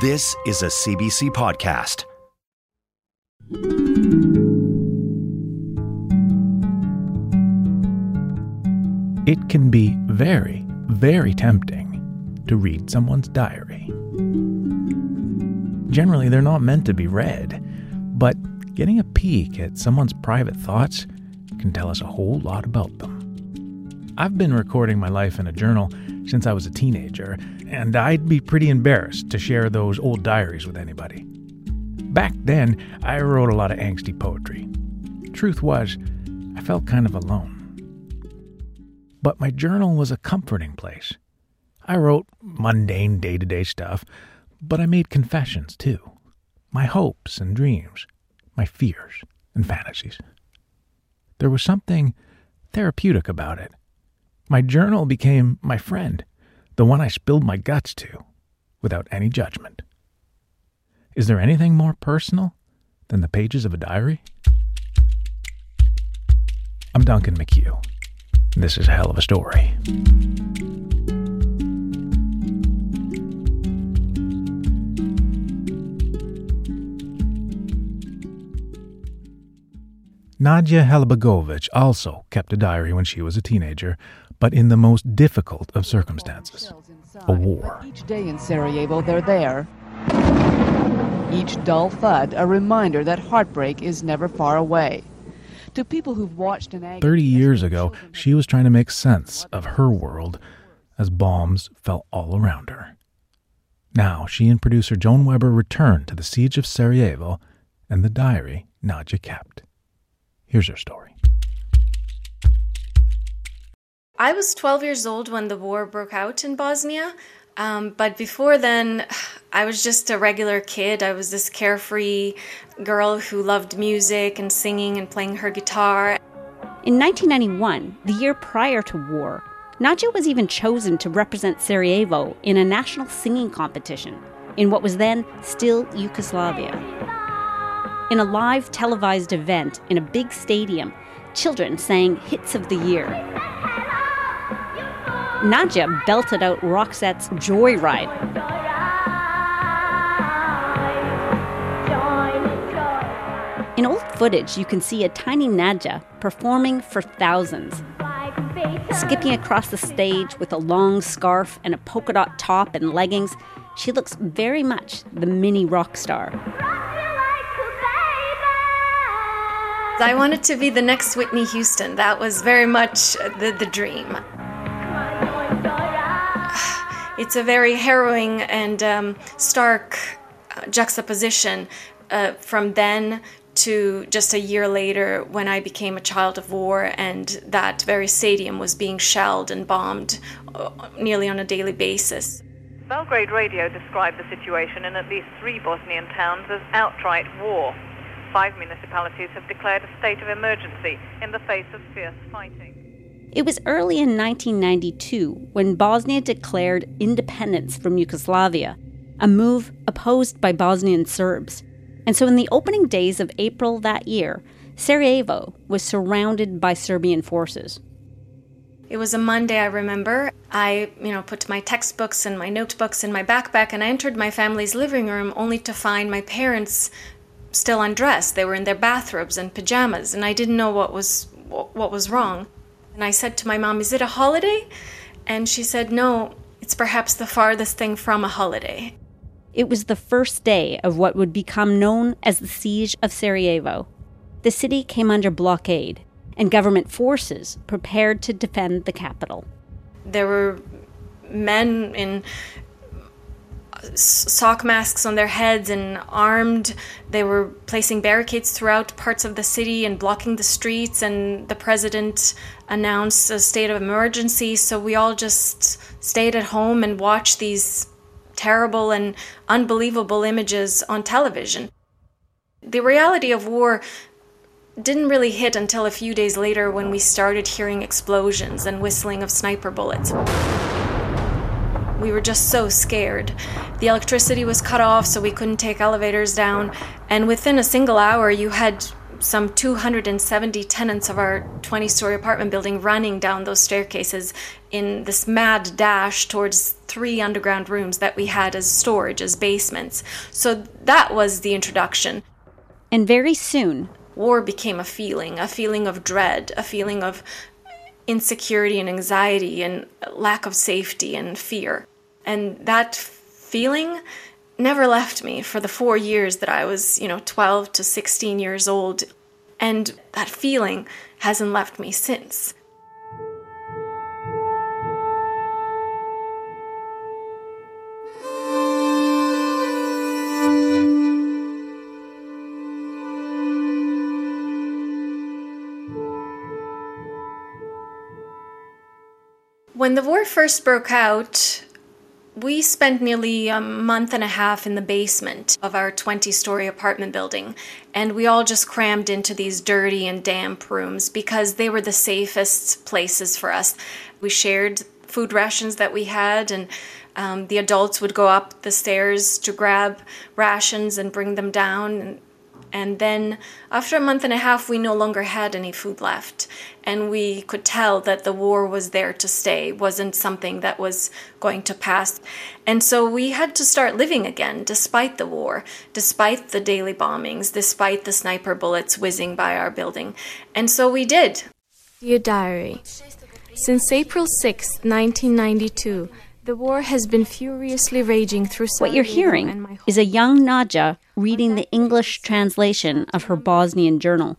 This is a CBC podcast. It can be very, very tempting to read someone's diary. Generally, they're not meant to be read, but getting a peek at someone's private thoughts can tell us a whole lot about them. I've been recording my life in a journal since I was a teenager, and I'd be pretty embarrassed to share those old diaries with anybody. Back then, I wrote a lot of angsty poetry. Truth was, I felt kind of alone. But my journal was a comforting place. I wrote mundane day to day stuff, but I made confessions too my hopes and dreams, my fears and fantasies. There was something therapeutic about it. My journal became my friend, the one I spilled my guts to, without any judgment. Is there anything more personal than the pages of a diary? I'm Duncan McHugh. This is a hell of a story. Nadja Halilbegovich also kept a diary when she was a teenager, but in the most difficult of circumstances a war. Each day in Sarajevo, they're there. Each dull thud, a reminder that heartbreak is never far away. To people who've watched an agony 30 years ago, she was trying to make sense of her world as bombs fell all around her. Now, she and producer Joan Webber return to the siege of Sarajevo and the diary Nadja kept. Here's her story. I was 12 years old when the war broke out in Bosnia. Um, but before then, I was just a regular kid. I was this carefree girl who loved music and singing and playing her guitar. In 1991, the year prior to war, Nadja was even chosen to represent Sarajevo in a national singing competition in what was then still Yugoslavia. In a live televised event in a big stadium, children sang hits of the year. Nadja belted out Roxette's Joyride. In old footage, you can see a tiny Nadja performing for thousands. Skipping across the stage with a long scarf and a polka dot top and leggings, she looks very much the mini rock star. I wanted to be the next Whitney Houston. That was very much the, the dream. It's a very harrowing and um, stark uh, juxtaposition uh, from then to just a year later when I became a child of war and that very stadium was being shelled and bombed uh, nearly on a daily basis. Belgrade Radio described the situation in at least three Bosnian towns as outright war. Five municipalities have declared a state of emergency in the face of fierce fighting. It was early in 1992 when Bosnia declared independence from Yugoslavia, a move opposed by Bosnian Serbs. And so, in the opening days of April that year, Sarajevo was surrounded by Serbian forces. It was a Monday, I remember. I, you know, put my textbooks and my notebooks in my backpack and I entered my family's living room only to find my parents still undressed. They were in their bathrobes and pajamas and I didn't know what was what was wrong. And I said to my mom, Is it a holiday? And she said, No, it's perhaps the farthest thing from a holiday. It was the first day of what would become known as the Siege of Sarajevo. The city came under blockade, and government forces prepared to defend the capital. There were men in sock masks on their heads and armed. They were placing barricades throughout parts of the city and blocking the streets. And the president announced a state of emergency. So we all just stayed at home and watched these terrible and unbelievable images on television. The reality of war didn't really hit until a few days later when we started hearing explosions and whistling of sniper bullets. We were just so scared. The electricity was cut off, so we couldn't take elevators down. And within a single hour, you had some 270 tenants of our 20 story apartment building running down those staircases in this mad dash towards three underground rooms that we had as storage, as basements. So that was the introduction. And very soon, war became a feeling, a feeling of dread, a feeling of insecurity and anxiety and lack of safety and fear. And that feeling never left me for the four years that I was, you know, 12 to 16 years old. And that feeling hasn't left me since. When the war first broke out, we spent nearly a month and a half in the basement of our 20 story apartment building, and we all just crammed into these dirty and damp rooms because they were the safest places for us. We shared food rations that we had, and um, the adults would go up the stairs to grab rations and bring them down. And and then, after a month and a half, we no longer had any food left. And we could tell that the war was there to stay, wasn't something that was going to pass. And so we had to start living again, despite the war, despite the daily bombings, despite the sniper bullets whizzing by our building. And so we did. Dear Diary, since April 6, 1992, the war has been furiously raging through What you're hearing is a young Nadja reading the English translation of her Bosnian journal.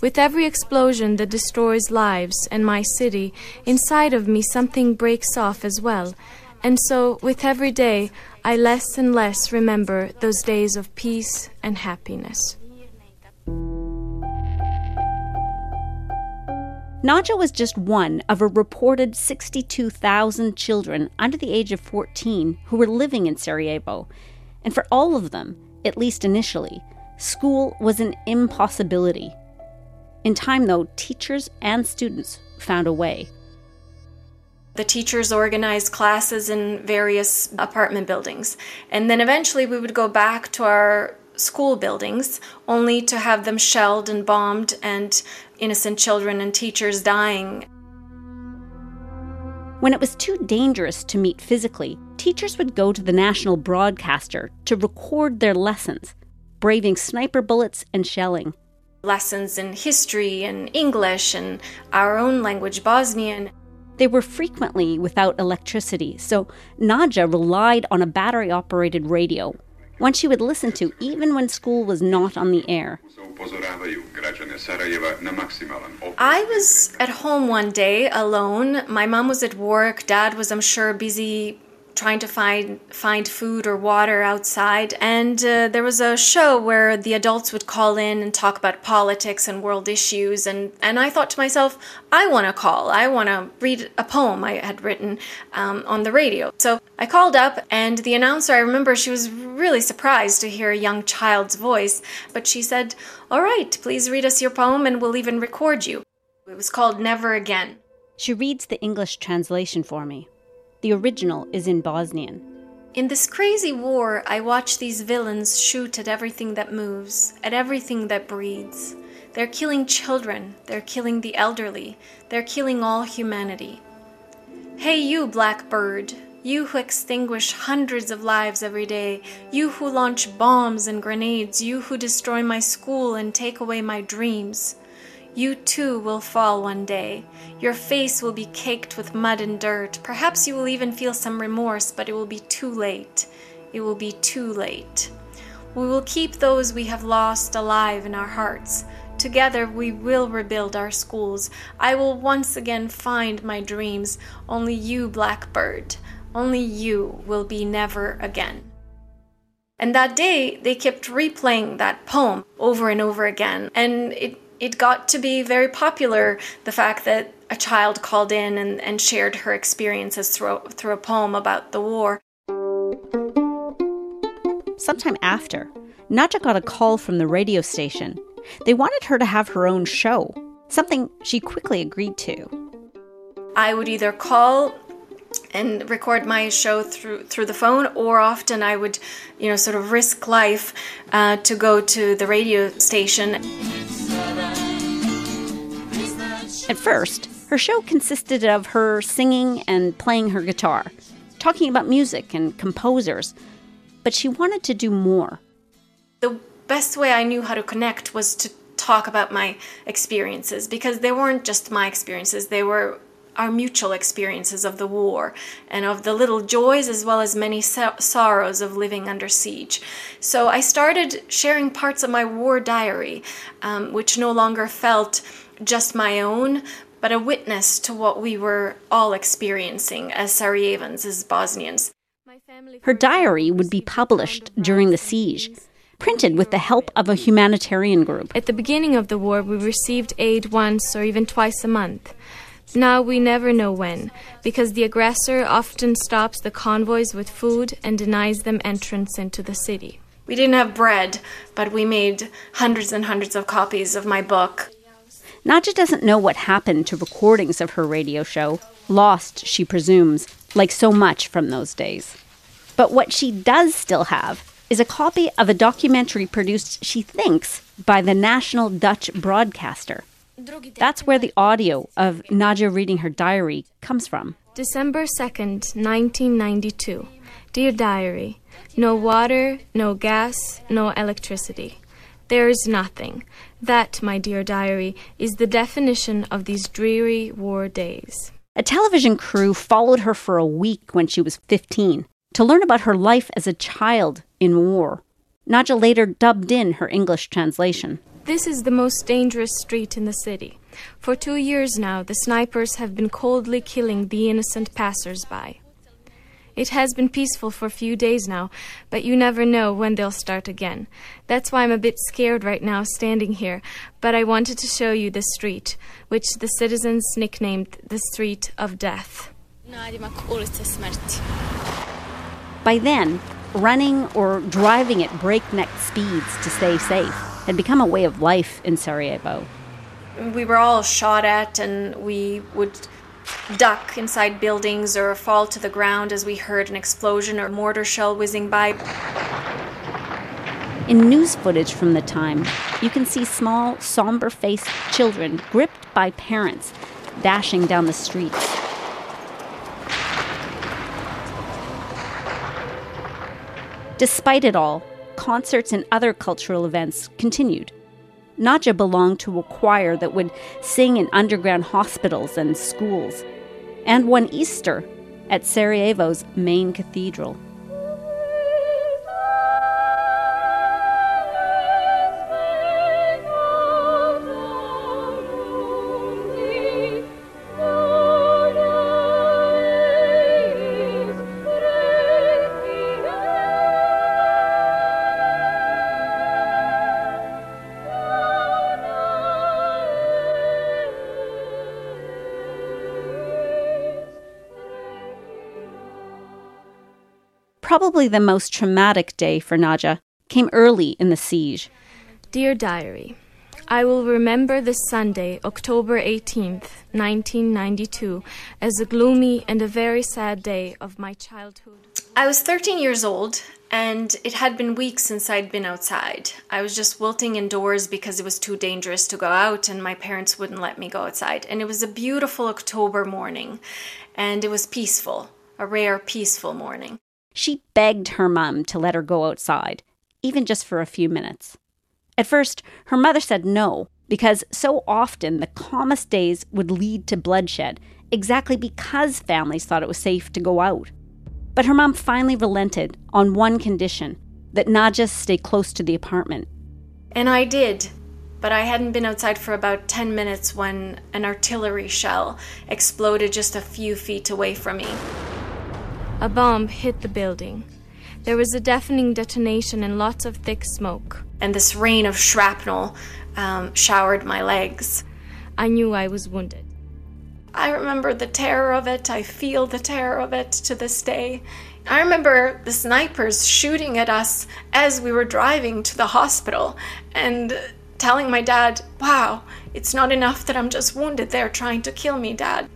With every explosion that destroys lives and my city, inside of me something breaks off as well. And so, with every day, I less and less remember those days of peace and happiness. Nadja was just one of a reported 62,000 children under the age of 14 who were living in Sarajevo. And for all of them, at least initially, school was an impossibility. In time, though, teachers and students found a way. The teachers organized classes in various apartment buildings. And then eventually we would go back to our school buildings only to have them shelled and bombed and innocent children and teachers dying. When it was too dangerous to meet physically, teachers would go to the national broadcaster to record their lessons, braving sniper bullets and shelling. Lessons in history and English and our own language, Bosnian. They were frequently without electricity, so Nadja relied on a battery operated radio one she would listen to even when school was not on the air. I was at home one day alone. My mom was at work. Dad was, I'm sure, busy trying to find find food or water outside. And uh, there was a show where the adults would call in and talk about politics and world issues. And and I thought to myself I want to call. I want to read a poem I had written um, on the radio. So I called up and the announcer I remember she was really surprised to hear a young child's voice. But she said all right please read us your poem and we'll even record you. It was called Never Again. She reads the English translation for me the original is in Bosnian. In this crazy war, I watch these villains shoot at everything that moves, at everything that breathes. They're killing children, they're killing the elderly, they're killing all humanity. Hey, you, black bird, you who extinguish hundreds of lives every day, you who launch bombs and grenades, you who destroy my school and take away my dreams. You too will fall one day. Your face will be caked with mud and dirt. Perhaps you will even feel some remorse, but it will be too late. It will be too late. We will keep those we have lost alive in our hearts. Together we will rebuild our schools. I will once again find my dreams. Only you, Blackbird, only you will be never again. And that day, they kept replaying that poem over and over again. And it it got to be very popular the fact that a child called in and, and shared her experiences through, through a poem about the war. Sometime after, Nadja got a call from the radio station. They wanted her to have her own show, something she quickly agreed to. I would either call and record my show through through the phone or often I would you know sort of risk life uh, to go to the radio station At first, her show consisted of her singing and playing her guitar, talking about music and composers, but she wanted to do more. The best way I knew how to connect was to talk about my experiences because they weren't just my experiences, they were our mutual experiences of the war and of the little joys as well as many so- sorrows of living under siege. So I started sharing parts of my war diary, um, which no longer felt just my own, but a witness to what we were all experiencing as Sarajevans, as Bosnians. Her diary would be published during the siege, printed with the help of a humanitarian group. At the beginning of the war, we received aid once or even twice a month. Now we never know when, because the aggressor often stops the convoys with food and denies them entrance into the city. We didn't have bread, but we made hundreds and hundreds of copies of my book. Nadja doesn't know what happened to recordings of her radio show, lost, she presumes, like so much from those days. But what she does still have is a copy of a documentary produced, she thinks, by the national Dutch broadcaster. That's where the audio of Nadja reading her diary comes from. December 2nd, 1992. Dear Diary, no water, no gas, no electricity. There is nothing. That, my dear diary, is the definition of these dreary war days. A television crew followed her for a week when she was 15 to learn about her life as a child in war. Nadja later dubbed in her English translation. This is the most dangerous street in the city. For two years now, the snipers have been coldly killing the innocent passers-by. It has been peaceful for a few days now, but you never know when they'll start again. That's why I'm a bit scared right now standing here, but I wanted to show you the street, which the citizens nicknamed the Street of Death. By then, running or driving at breakneck speeds to stay safe had become a way of life in Sarajevo. We were all shot at, and we would duck inside buildings or fall to the ground as we heard an explosion or mortar shell whizzing by. In news footage from the time, you can see small, somber faced children gripped by parents dashing down the streets. Despite it all, concerts and other cultural events continued. Nadja belonged to a choir that would sing in underground hospitals and schools, and one Easter at Sarajevo's main cathedral. Probably the most traumatic day for Nadja came early in the siege. Dear Diary, I will remember this Sunday, October 18th, 1992, as a gloomy and a very sad day of my childhood. I was 13 years old, and it had been weeks since I'd been outside. I was just wilting indoors because it was too dangerous to go out, and my parents wouldn't let me go outside. And it was a beautiful October morning, and it was peaceful, a rare, peaceful morning. She begged her mum to let her go outside, even just for a few minutes. At first, her mother said no, because so often the calmest days would lead to bloodshed, exactly because families thought it was safe to go out. But her mom finally relented on one condition that Nadja stay close to the apartment. And I did. But I hadn't been outside for about 10 minutes when an artillery shell exploded just a few feet away from me. A bomb hit the building. There was a deafening detonation and lots of thick smoke. And this rain of shrapnel um, showered my legs. I knew I was wounded. I remember the terror of it. I feel the terror of it to this day. I remember the snipers shooting at us as we were driving to the hospital and telling my dad, Wow, it's not enough that I'm just wounded. They're trying to kill me, Dad.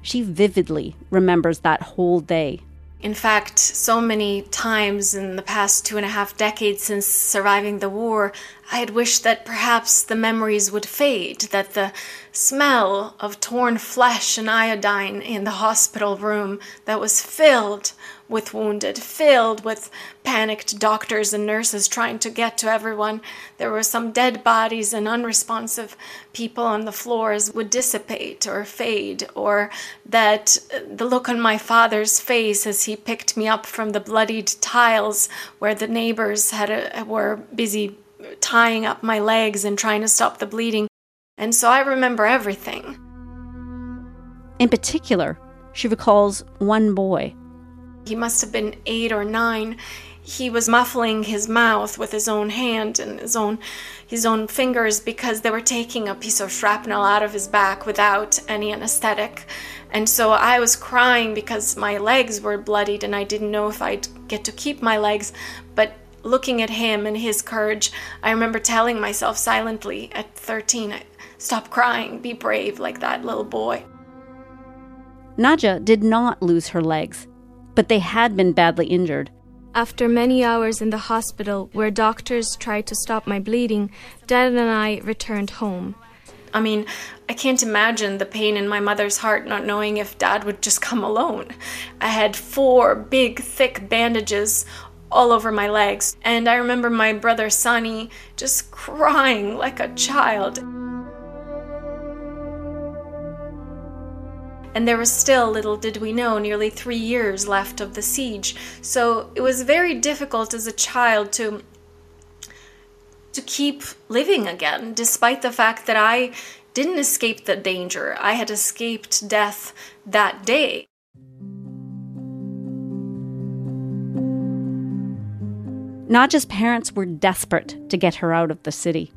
She vividly remembers that whole day. In fact, so many times in the past two and a half decades since surviving the war, I had wished that perhaps the memories would fade, that the smell of torn flesh and iodine in the hospital room that was filled with wounded, filled with panicked doctors and nurses trying to get to everyone. There were some dead bodies and unresponsive people on the floors would dissipate or fade, or that the look on my father's face as he picked me up from the bloodied tiles where the neighbors had a, were busy tying up my legs and trying to stop the bleeding. And so I remember everything. In particular, she recalls one boy he must have been eight or nine. He was muffling his mouth with his own hand and his own his own fingers because they were taking a piece of shrapnel out of his back without any anesthetic. And so I was crying because my legs were bloodied and I didn't know if I'd get to keep my legs. But looking at him and his courage, I remember telling myself silently at 13, stop crying, be brave like that little boy. Nadja did not lose her legs but they had been badly injured. After many hours in the hospital where doctors tried to stop my bleeding, Dad and I returned home. I mean, I can't imagine the pain in my mother's heart not knowing if dad would just come alone. I had four big, thick bandages all over my legs, and I remember my brother Sonny just crying like a child. and there was still, little did we know, nearly three years left of the siege. So it was very difficult as a child to to keep living again, despite the fact that I didn't escape the danger. I had escaped death that day. Nadja's parents were desperate to get her out of the city.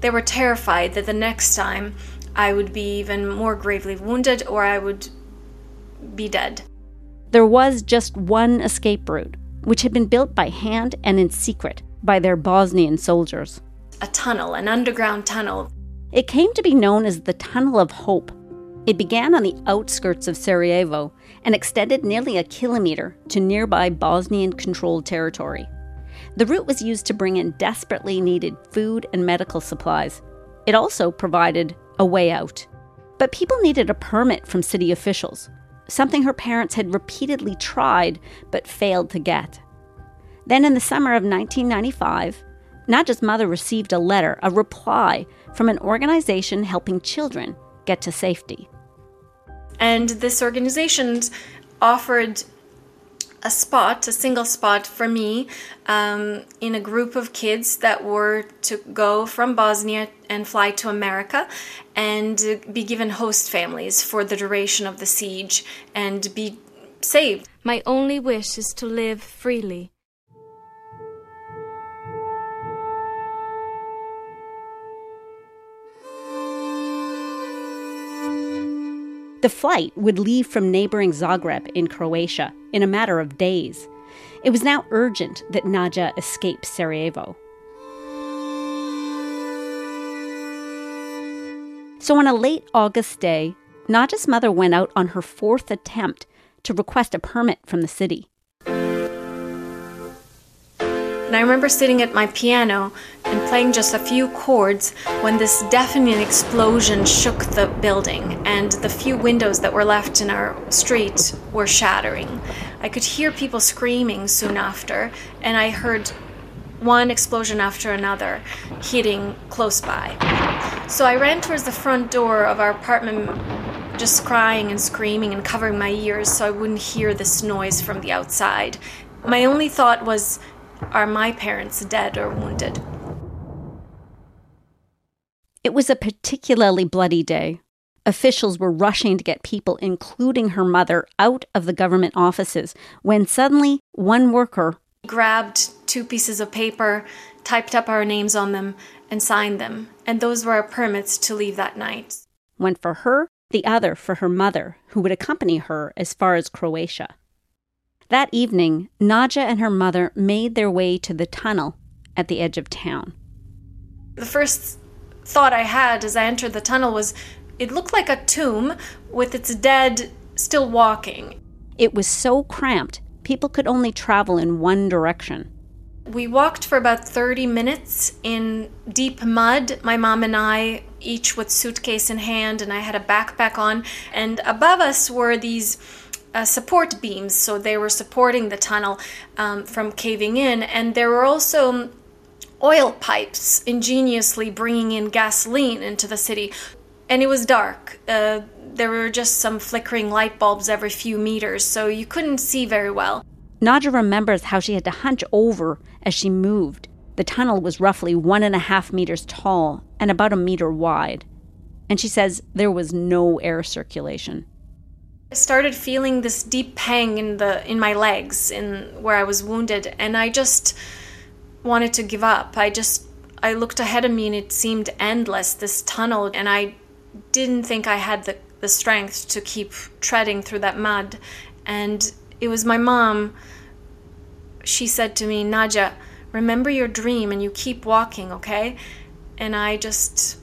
They were terrified that the next time I would be even more gravely wounded or I would be dead. There was just one escape route, which had been built by hand and in secret by their Bosnian soldiers. A tunnel, an underground tunnel. It came to be known as the Tunnel of Hope. It began on the outskirts of Sarajevo and extended nearly a kilometer to nearby Bosnian controlled territory. The route was used to bring in desperately needed food and medical supplies. It also provided a way out. But people needed a permit from city officials, something her parents had repeatedly tried but failed to get. Then, in the summer of 1995, Nadja's mother received a letter, a reply from an organization helping children get to safety. And this organization offered a spot, a single spot for me um, in a group of kids that were to go from Bosnia and fly to America and be given host families for the duration of the siege and be saved. My only wish is to live freely. The flight would leave from neighboring Zagreb in Croatia in a matter of days. It was now urgent that Nadja escape Sarajevo. So on a late August day, Nadja's mother went out on her fourth attempt to request a permit from the city. And I remember sitting at my piano and playing just a few chords when this deafening explosion shook the building, and the few windows that were left in our street were shattering. I could hear people screaming soon after, and I heard one explosion after another hitting close by. So I ran towards the front door of our apartment, just crying and screaming and covering my ears so I wouldn't hear this noise from the outside. My only thought was, are my parents dead or wounded? It was a particularly bloody day. Officials were rushing to get people, including her mother, out of the government offices when suddenly one worker grabbed two pieces of paper, typed up our names on them, and signed them. And those were our permits to leave that night. One for her, the other for her mother, who would accompany her as far as Croatia. That evening, Nadja and her mother made their way to the tunnel at the edge of town. The first thought I had as I entered the tunnel was it looked like a tomb with its dead still walking. It was so cramped, people could only travel in one direction. We walked for about 30 minutes in deep mud, my mom and I each with suitcase in hand, and I had a backpack on. And above us were these uh, support beams, so they were supporting the tunnel um, from caving in. And there were also oil pipes ingeniously bringing in gasoline into the city. And it was dark. Uh, there were just some flickering light bulbs every few meters, so you couldn't see very well. Nadja remembers how she had to hunch over as she moved. The tunnel was roughly one and a half meters tall and about a meter wide. And she says there was no air circulation. Started feeling this deep pang in the in my legs in where I was wounded and I just wanted to give up. I just I looked ahead of me and it seemed endless this tunnel and I didn't think I had the the strength to keep treading through that mud and it was my mom she said to me, "Nadja, remember your dream and you keep walking, okay?" And I just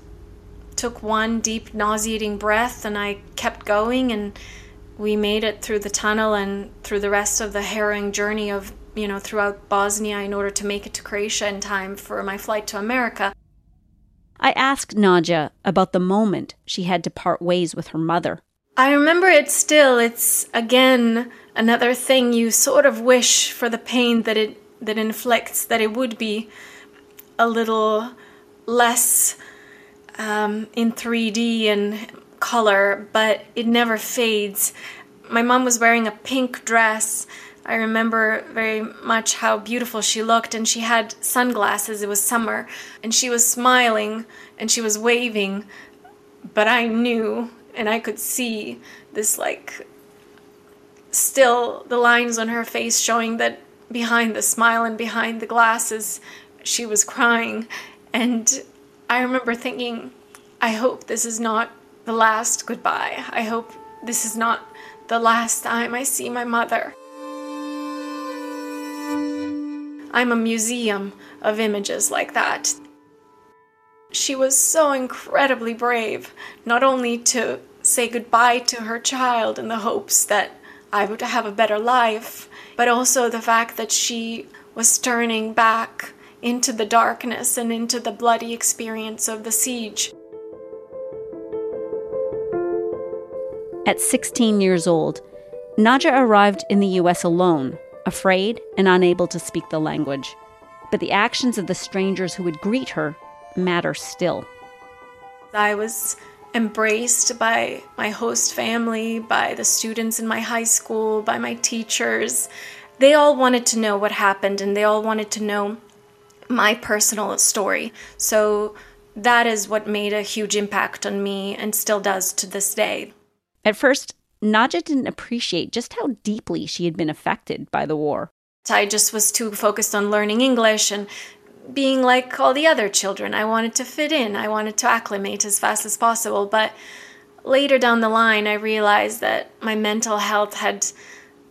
took one deep nauseating breath and I kept going and we made it through the tunnel and through the rest of the harrowing journey of you know throughout Bosnia in order to make it to Croatia in time for my flight to America. I asked Nadja about the moment she had to part ways with her mother. I remember it still. It's again another thing you sort of wish for the pain that it that inflicts that it would be a little less um, in 3D and color, but it never fades. My mom was wearing a pink dress. I remember very much how beautiful she looked, and she had sunglasses. It was summer, and she was smiling and she was waving, but I knew and I could see this like still the lines on her face showing that behind the smile and behind the glasses she was crying and I remember thinking I hope this is not the last goodbye. I hope this is not the last time I see my mother. I'm a museum of images like that. She was so incredibly brave, not only to say goodbye to her child in the hopes that I would have a better life, but also the fact that she was turning back into the darkness and into the bloody experience of the siege. At 16 years old, Nadja arrived in the US alone, afraid and unable to speak the language. But the actions of the strangers who would greet her matter still. I was embraced by my host family, by the students in my high school, by my teachers. They all wanted to know what happened and they all wanted to know my personal story. So that is what made a huge impact on me and still does to this day. At first, Nadja didn't appreciate just how deeply she had been affected by the war. I just was too focused on learning English and being like all the other children. I wanted to fit in, I wanted to acclimate as fast as possible. But later down the line, I realized that my mental health had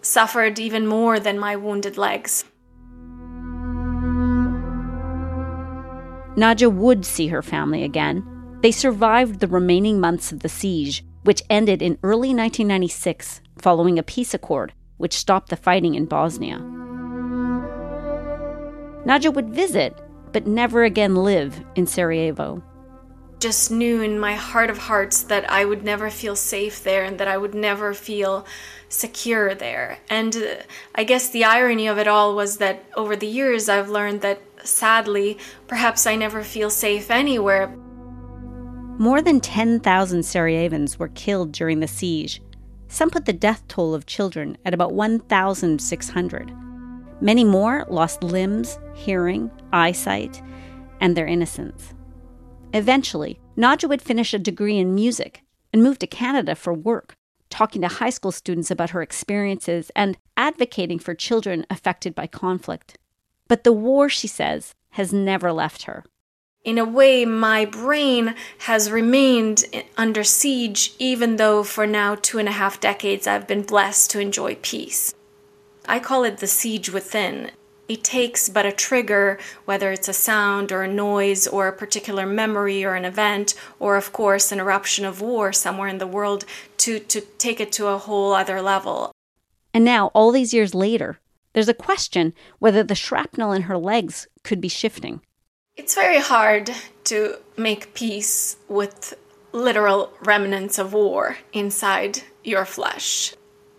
suffered even more than my wounded legs. Nadja would see her family again. They survived the remaining months of the siege which ended in early 1996 following a peace accord which stopped the fighting in Bosnia. Nadja would visit, but never again live in Sarajevo. Just knew in my heart of hearts that I would never feel safe there and that I would never feel secure there. And uh, I guess the irony of it all was that over the years I've learned that sadly, perhaps I never feel safe anywhere. More than 10,000 Sarajevans were killed during the siege. Some put the death toll of children at about 1,600. Many more lost limbs, hearing, eyesight, and their innocence. Eventually, Nadja would finish a degree in music and move to Canada for work, talking to high school students about her experiences and advocating for children affected by conflict. But the war, she says, has never left her in a way, my brain has remained under siege, even though for now two and a half decades I've been blessed to enjoy peace. I call it the siege within. It takes but a trigger, whether it's a sound or a noise or a particular memory or an event, or of course an eruption of war somewhere in the world, to, to take it to a whole other level. And now, all these years later, there's a question whether the shrapnel in her legs could be shifting It's very hard to make peace with literal remnants of war inside your flesh.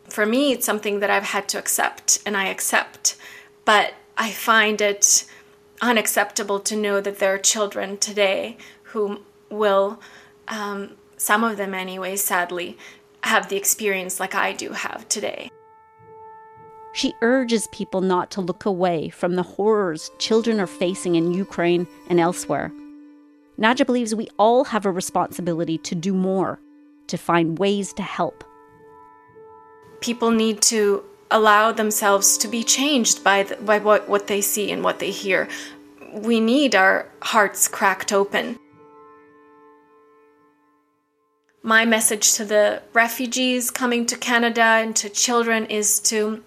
For me, it's something that I've had to accept, and I accept. But I find it unacceptable to know that there are children today who will, um, some of them anyway, sadly, have the experience like I do have today. She urges people not to look away from the horrors children are facing in Ukraine and elsewhere. Nadja believes we all have a responsibility to do more, to find ways to help. People need to allow themselves to be changed by, the, by what, what they see and what they hear. We need our hearts cracked open. My message to the refugees coming to Canada and to children is to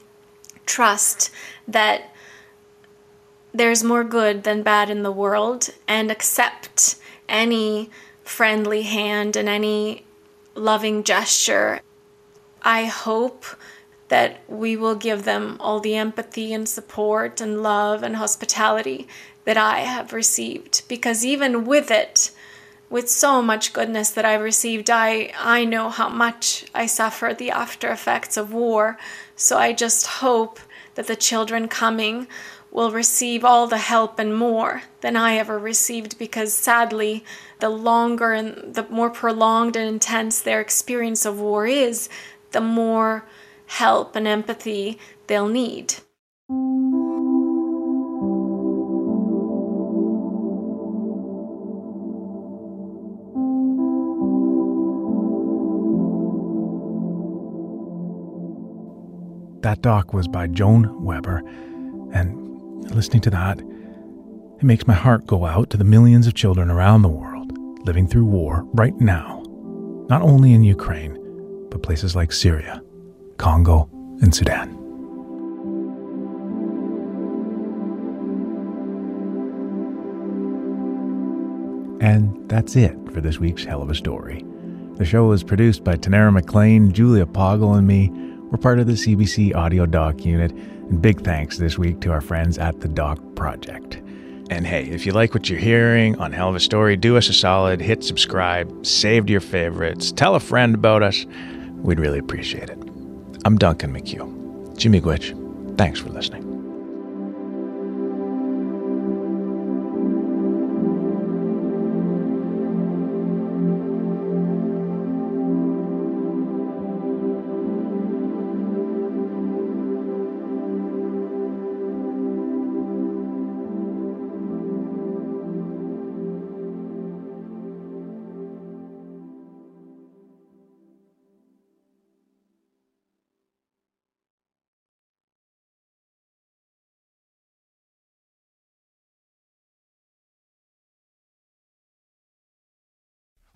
trust that there's more good than bad in the world and accept any friendly hand and any loving gesture. I hope that we will give them all the empathy and support and love and hospitality that I have received because even with it with so much goodness that I've received I I know how much I suffer the after effects of war so I just hope that the children coming will receive all the help and more than I ever received because sadly, the longer and the more prolonged and intense their experience of war is, the more help and empathy they'll need. That doc was by Joan Webber, and listening to that, it makes my heart go out to the millions of children around the world living through war right now, not only in Ukraine, but places like Syria, Congo, and Sudan. And that's it for this week's Hell of a Story. The show was produced by Tanara McLean, Julia Poggle, and me. We're part of the CBC Audio Doc unit, and big thanks this week to our friends at the Doc Project. And hey, if you like what you're hearing on Hell of a Story, do us a solid, hit subscribe, save to your favorites, tell a friend about us. We'd really appreciate it. I'm Duncan McHugh. Chi-miigwech, thanks for listening.